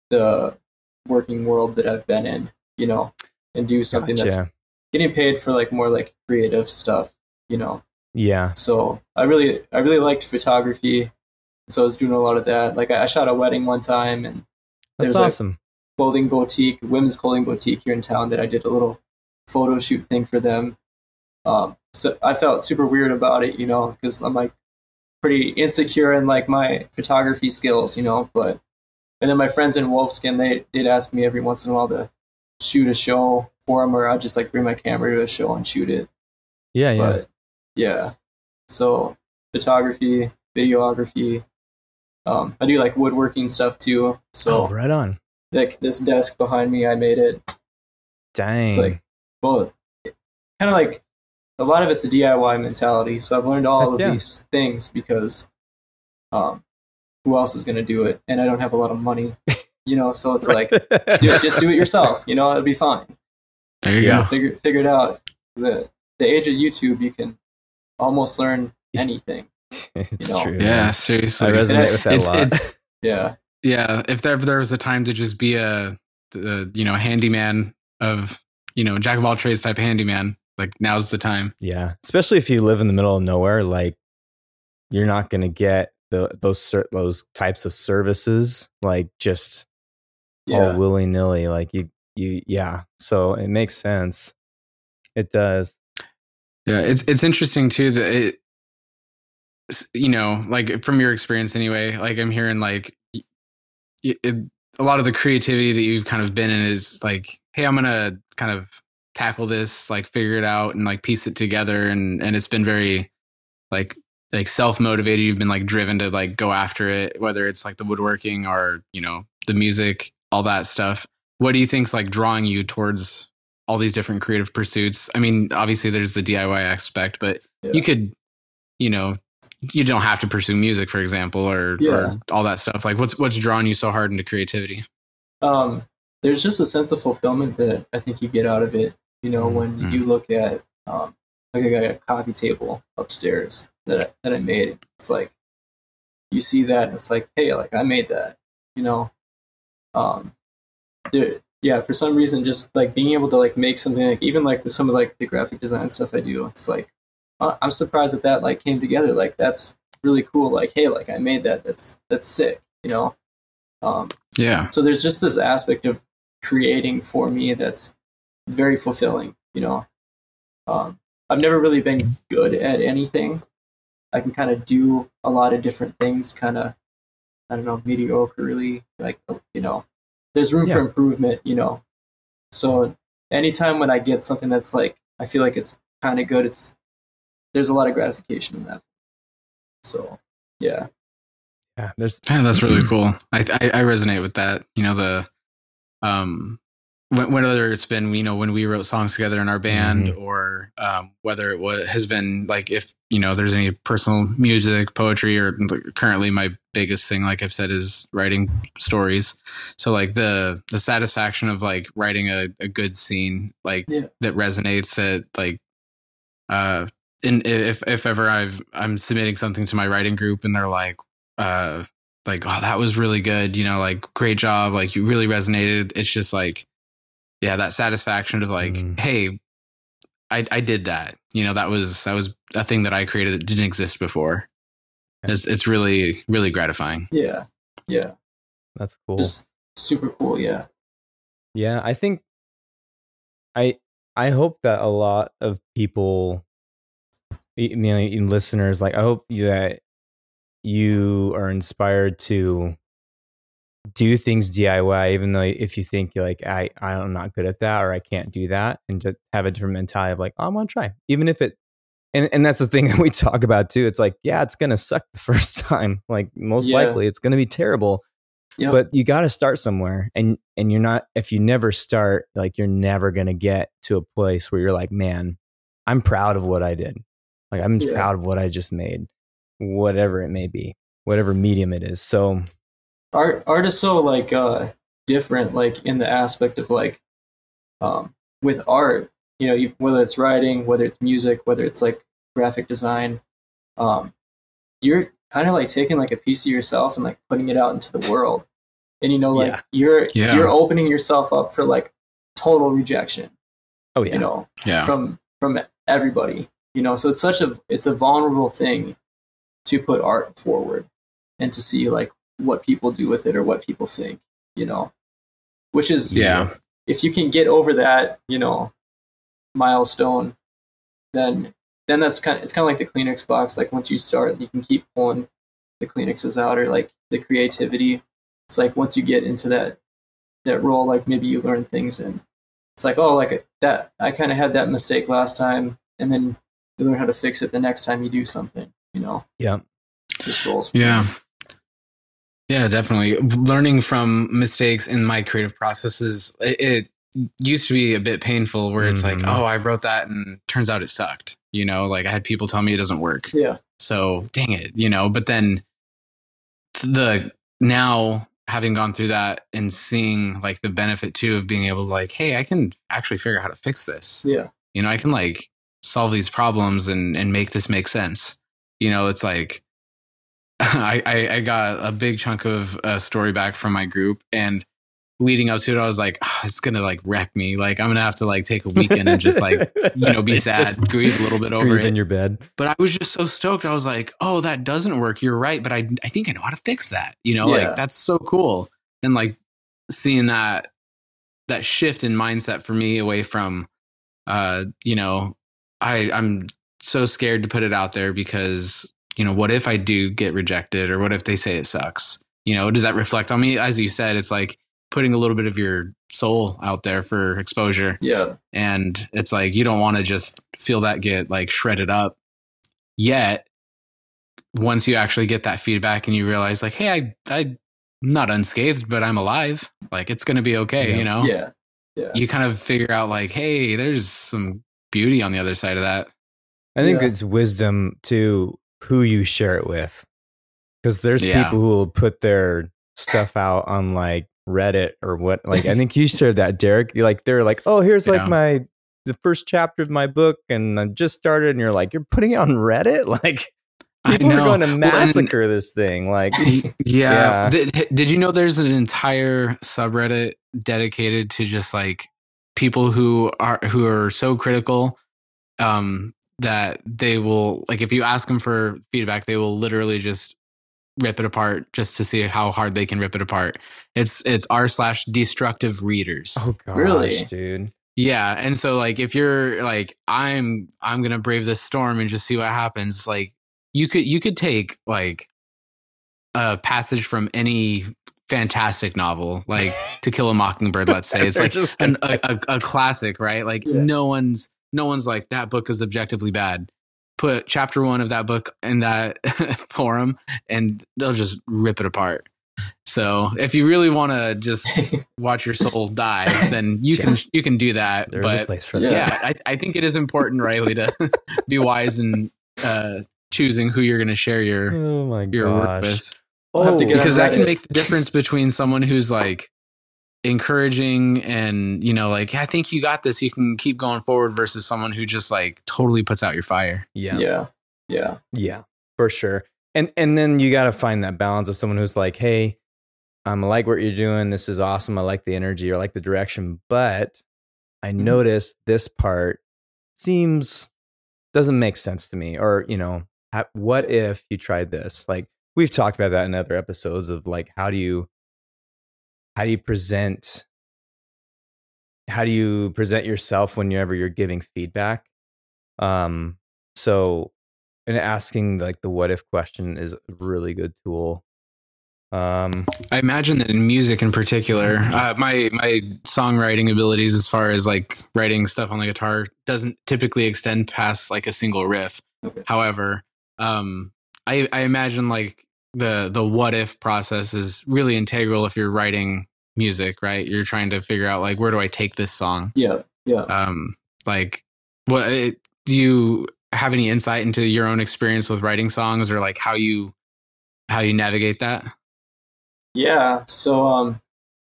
the working world that I've been in, you know, and do something that's getting paid for like more like creative stuff, you know. Yeah, So I really, I really liked photography. So I was doing a lot of that. Like I, I shot a wedding one time, and that's awesome. Clothing boutique, women's clothing boutique here in town that I did a little photo shoot thing for them. Um, so I felt super weird about it, you know, because I'm like pretty insecure in like my photography skills, you know. But and then my friends in Wolfskin, they did ask me every once in a while to shoot a show for them, or I'd just like bring my camera to a show and shoot it. yeah, yeah. But yeah, so photography, videography. Um, I do like woodworking stuff too. So oh, right on. Like this desk behind me, I made it. Dang. It's like- Well, kind of like a lot of it's a DIY mentality. So I've learned all of yeah. these things because um, who else is going to do it? And I don't have a lot of money, you know. So it's like do it, just do it yourself. You know, it'll be fine. There you Yeah. go. Figure figure it out. The the age of YouTube, you can almost learn anything. it's you know. true. Yeah, man. I seriously. resonate with that it's a lot. it's Yeah, yeah. If there, if there was a time to just be a, a you know handyman of you know jack of all trades type handyman, like now's the time. Yeah, especially if you live in the middle of nowhere, like you're not going to get the those those types of services like just yeah. all willy nilly. Like you, you, yeah. So it makes sense. It does. Yeah, it's it's interesting too that it, you know, like from your experience anyway. Like I'm hearing like it, a lot of the creativity that you've kind of been in is like, hey, I'm gonna kind of tackle this, like figure it out, and like piece it together, and and it's been very like like self motivated. You've been like driven to like go after it, whether it's like the woodworking or you know the music, all that stuff. What do you think's like drawing you towards all these different creative pursuits? I mean, obviously there's the DIY aspect, but Yeah. you could, you know, you don't have to pursue music, for example, or, Yeah. or all that stuff. Like, what's what's drawing you so hard into creativity? um, there's just a sense of fulfillment that I think you get out of it. You know, when Mhm. you look at um, like I got a coffee table upstairs that I, that I made. It's like you see that and it's like, hey, like I made that, you know. Um, there, yeah, for some reason, just like being able to like make something like even like with some of like the graphic design stuff I do, it's like I'm surprised that that like came together. Like that's really cool. Like hey, like I made that. That's that's sick. You know. Um, Yeah. so there's just this aspect of creating for me that's very fulfilling. You know. Um, I've never really been good at anything. I can kind of do a lot of different things, kind of, I don't know, mediocrely. Like, you know, there's room for improvement, you know. So anytime when I get something that's like, I feel like it's kind of good, it's, there's a lot of gratification in that. So, yeah. Yeah, there's Yeah, that's really cool. I, I I resonate with that. You know the um whether it's been you know when we wrote songs together in our band or um, whether it was has been like if you know there's any personal music poetry or currently my biggest thing like i've said is writing stories so like the the satisfaction of like writing a, a good scene like Yeah. that resonates that like uh and if if ever i've i'm submitting something to my writing group and they're like uh like oh that was really good you know like great job like you really resonated it's just like yeah that satisfaction of like Mm. hey i i did that you know that was that was a thing that i created that didn't exist before it's it's really really gratifying Yeah. Yeah. that's cool. Just super cool. Yeah. Yeah, I think I I hope that a lot of people I mean listeners like I hope that you are inspired to do things DIY even though if you think you're like I I'm not good at that or I can't do that and just have a different mentality of like oh, I'm gonna try even if it and and that's the thing that we talk about too it's like yeah it's gonna suck the first time like most Yeah. likely it's gonna be terrible but you got to start somewhere and and you're not if you never start like you're never going to get to a place where you're like man i'm proud of what i did like i'm Yeah. proud of what i just made whatever it may be whatever medium it is so art art is so like uh different like in the aspect of like um with art you know you, whether it's writing whether it's music whether it's like graphic design um you're kind of like taking like a piece of yourself and like putting it out into the world and you know like Yeah. you're Yeah. you're opening yourself up for like total rejection oh yeah you know yeah from from everybody you know so it's such a it's a vulnerable thing to put art forward and to see like what people do with it or what people think you know? Which is yeah. if you can get over that you know milestone then then that's kind of it's kind of like the kleenex box. Like once you start you can keep pulling the kleenexes out or like the creativity. It's like once you get into that that role like maybe you learn things and it's like oh like that i kind of had that mistake last time and then you learn how to fix it the next time you do something you know yeah just rolls Yeah. Yeah, definitely. Learning from mistakes in my creative processes, it, it used to be a bit painful where it's like, Mhm. oh, I wrote that and turns out it sucked. You know, like I had people tell me it doesn't work. yeah So dang it, you know, but then the now having gone through that and seeing like the benefit too of being able to like, hey, I can actually figure out how to fix this. yeah You know, I can like solve these problems and and make this make sense. You know, it's like I I, I got a big chunk of a story back from my group and leading up to it, I was like, "Ah, it's gonna like wreck me. Like I'm gonna have to like take a weekend and just like you know be sad, Just grieve a little bit over it. in your bed but I was just so stoked. I was like, oh, that doesn't work. You're right, but I I think I know how to fix that. You know, Yeah. like that's so cool. And like seeing that that shift in mindset for me away from uh, you know, I I'm so scared to put it out there because, you know, what if I do get rejected or what if they say it sucks? You know, does that reflect on me? As you said, it's like putting a little bit of your soul out there for exposure. Yeah. And it's like you don't want to just feel that get like shredded up yet. Once you actually get that feedback and you realize like hey i i'm not unscathed but i'm alive. Like it's gonna be okay Yeah. you know? Yeah. Yeah. You kind of figure out like hey there's some beauty on the other side of that i think Yeah. it's wisdom to who you share it with because there's Yeah. people who will put their stuff out on like reddit or what like i think you shared that derek You're like they're like oh here's like Yeah. my the first chapter of my book and i just started and you're like you're putting it on reddit like People are know. going to Well, and- massacre this thing. Like, yeah. Yeah. Did, did you know there's an entire subreddit dedicated to just like people who are who are so critical um that they will like if you ask them for feedback they will literally just rip it apart just to see how hard they can rip it apart. It's it's r slash destructive readers. oh gosh, Really? dude. Yeah, and so like if you're like I'm I'm gonna brave this storm and just see what happens. Like you could you could take like a passage from any fantastic novel, like To Kill a Mockingbird. Let's say it's like just an, a, a a classic, right? Like Yeah. no one's no one's like that book is objectively bad. Put chapter one of that book in that forum, and they'll just rip it apart. So if you really want to just watch your soul die, then you can you can do that. There's a place for Yeah. that. yeah, I, I think it is important, Riley, to be wise in uh, choosing who you're going to share your Oh my your work with, I'll have to Oh, get because on that can make the difference between someone who's like encouraging and you know like I think you got this, you can keep going forward, versus someone who just like totally puts out your fire. yeah. yeah, yeah, Yeah, for sure. And and then you got to find that balance of someone who's like, "Hey, um, I like what you're doing. This is awesome. I like the energy. or I like the direction, but I Mm-hmm. noticed this part seems doesn't make sense to me." Or you know, what if you tried this? Like we've talked about that in other episodes of like how do you how do you present how do you present yourself whenever you're giving feedback? Um so and asking like the what if question is a really good tool. Um I imagine that in music in particular, uh, my my songwriting abilities as far as like writing stuff on the guitar doesn't typically extend past like a single riff. However, um, I I imagine like the the what if process is really integral if you're writing music, right? You're trying to figure out like where do I take this song? yeah, yeah. Um, like what it, do you have any insight into your own experience with writing songs or like how you how you navigate that? Yeah, so um,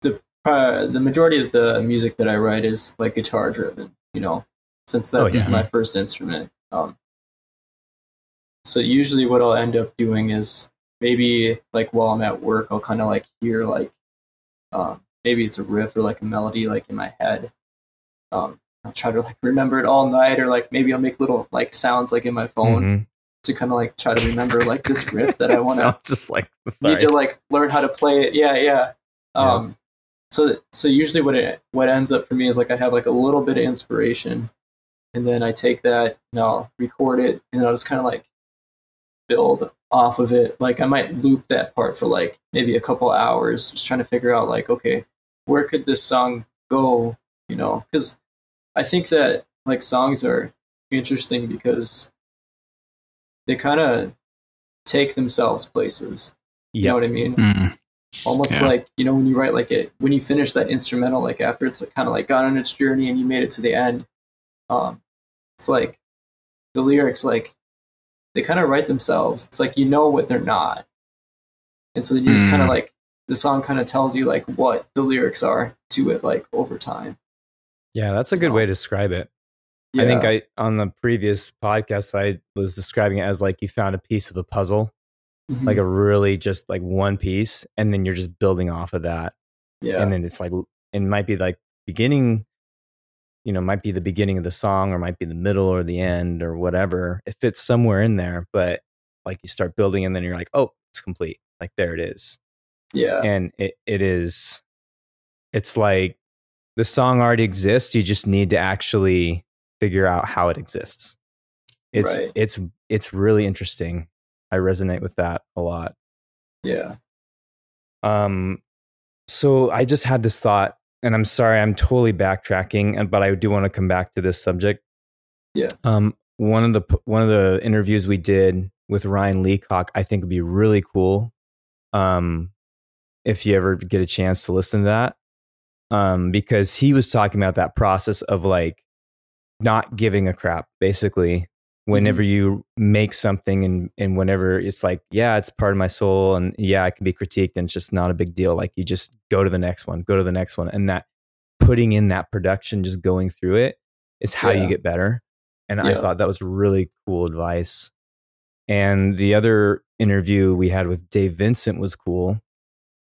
the uh, the majority of the music that I write is like guitar driven, you know, since Oh, that's yeah. my first instrument. Um, so usually what I'll end up doing is maybe like while I'm at work, I'll kind of like hear like um, maybe it's a riff or like a melody like in my head. Um, I'll try to like remember it all night, or like maybe I'll make little like sounds like in my phone mhm. to kind of like try to remember like this riff that I want to just like need to like learn how to play it. Yeah, yeah. Yeah. Um, so so usually what it what ends up for me is like I have like a little bit of inspiration, and then I take that and I'll record it, and I'll just kind of like build off of it. Like I might loop that part for like maybe a couple hours, just trying to figure out like okay, where could this song go? You know, because I think that like songs are interesting because they kind of take themselves places. You yeah know what I mean? Mm. Almost Yeah. like you know when you write like it when you finish that instrumental, like after it's kind of like gone on its journey and you made it to the end. Um, it's like the lyrics like they kind of write themselves. It's like you know what they're not, and so then you just kind of Mm. like the song kind of tells you like what the lyrics are to it like over time. yeah that's a good way to describe it i think i on the previous podcast i was describing it as like you found a piece of a puzzle Mhm. like a really just like one piece and then you're just building off of that yeah and then it's like it might be like beginning you know might be the beginning of the song or might be the middle or the end or whatever it fits somewhere in there but like you start building and then you're like oh it's complete. Like there it is. Yeah. And it, it is it's like the song already exists you just need to actually figure out how it exists. It's Right. it's it's really interesting. I resonate with that a lot. Yeah. Um, so I just had this thought, and I'm sorry, I'm totally backtracking, and but I do want to come back to this subject. Yeah. Um, one of the one of the interviews we did with Ryan Leacock, I think would be really cool. Um, if you ever get a chance to listen to that, um, because he was talking about that process of like not giving a crap, basically. Whenever mm-hmm. you make something and and whenever it's like, yeah, it's part of my soul, and yeah, i can be critiqued, and it's just not a big deal. Like you just go to the next one, go to the next one, and that putting in that production, just going through it, is how Yeah. you get better. And I thought that was really cool advice. And the other interview we had with Dave Vincent was cool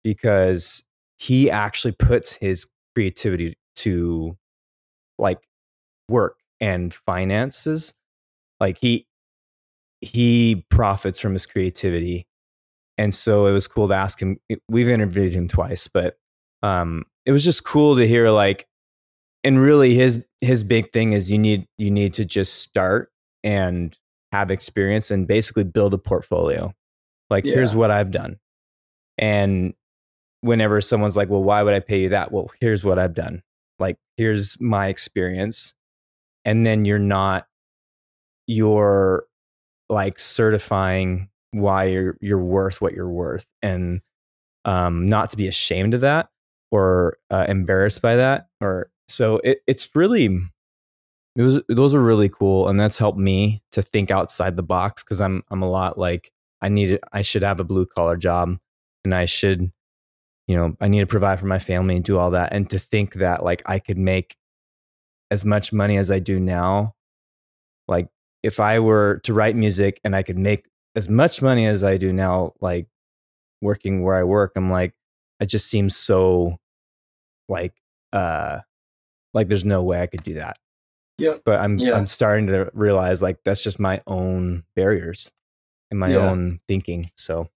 because he actually puts his creativity to like work and finances. Like he he profits from his creativity. And so it was cool to ask him. We've interviewed him twice, but um, it was just cool to hear like and really his his big thing is you need you need to just start and have experience and basically build a portfolio. Like yeah. here's what I've done. And whenever someone's like, "Well, why would I pay you that?" Well, here's what I've done. Like here's my experience. And then you're not you're like certifying why you're you're worth what you're worth and um not to be ashamed of that or uh, embarrassed by that or so it, it's really it was those are really cool and that's helped me to think outside the box because i'm i'm a lot like i need i should have a blue collar job and i should you know i need to provide for my family and do all that and to think that like i could make as much money as i do now like if i were to write music and i could make as much money as i do now like working where i work i'm like it just seems so like uh like there's no way I could do that. Yeah. But I'm yeah. I'm starting to realize like that's just my own barriers and my yeah. own thinking. So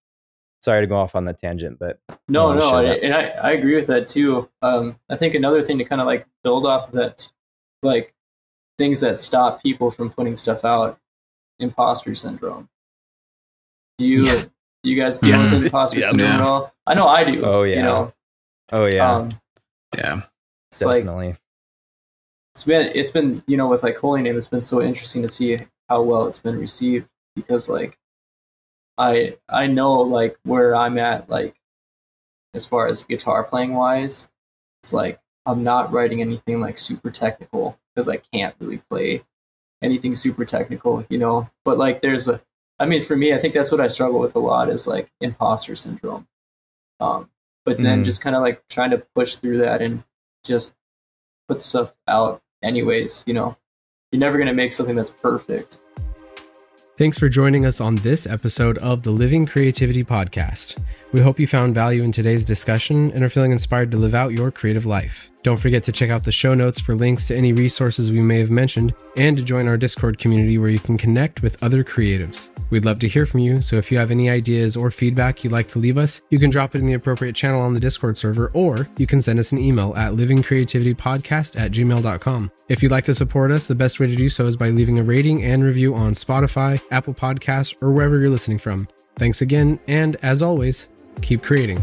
sorry to go off on that tangent, but no, no, I, and I, I agree with that too. Um, I think another thing to kind of like build off of that, like things that stop people from putting stuff out, imposter syndrome. Do you, yeah. do you guys deal with imposter syndrome at all? I know I do. Oh yeah. You know? Oh yeah. Um, yeah. It's Definitely. like it's been it's been you know with like HolyName it's been so interesting to see how well it's been received because like i i know like where i'm at like as far as guitar playing wise it's like i'm not writing anything like super technical because i can't really play anything super technical you know but like there's a i mean for me i think that's what i struggle with a lot is like imposter syndrome um but then mm. just kind of like trying to push through that and just put stuff out anyways, you know, you're never going to make something that's perfect. Thanks for joining us on this episode of the Living Creativity Podcast. We hope you found value in today's discussion and are feeling inspired to live out your creative life. Don't forget to check out the show notes for links to any resources we may have mentioned and to join our Discord community where you can connect with other creatives. We'd love to hear from you, so if you have any ideas or feedback you'd like to leave us, you can drop it in the appropriate channel on the Discord server or you can send us an email at livingcreativitypodcast at gmail.com. If you'd like to support us, the best way to do so is by leaving a rating and review on Spotify, Apple Podcasts, or wherever you're listening from. Thanks again, and as always, keep creating.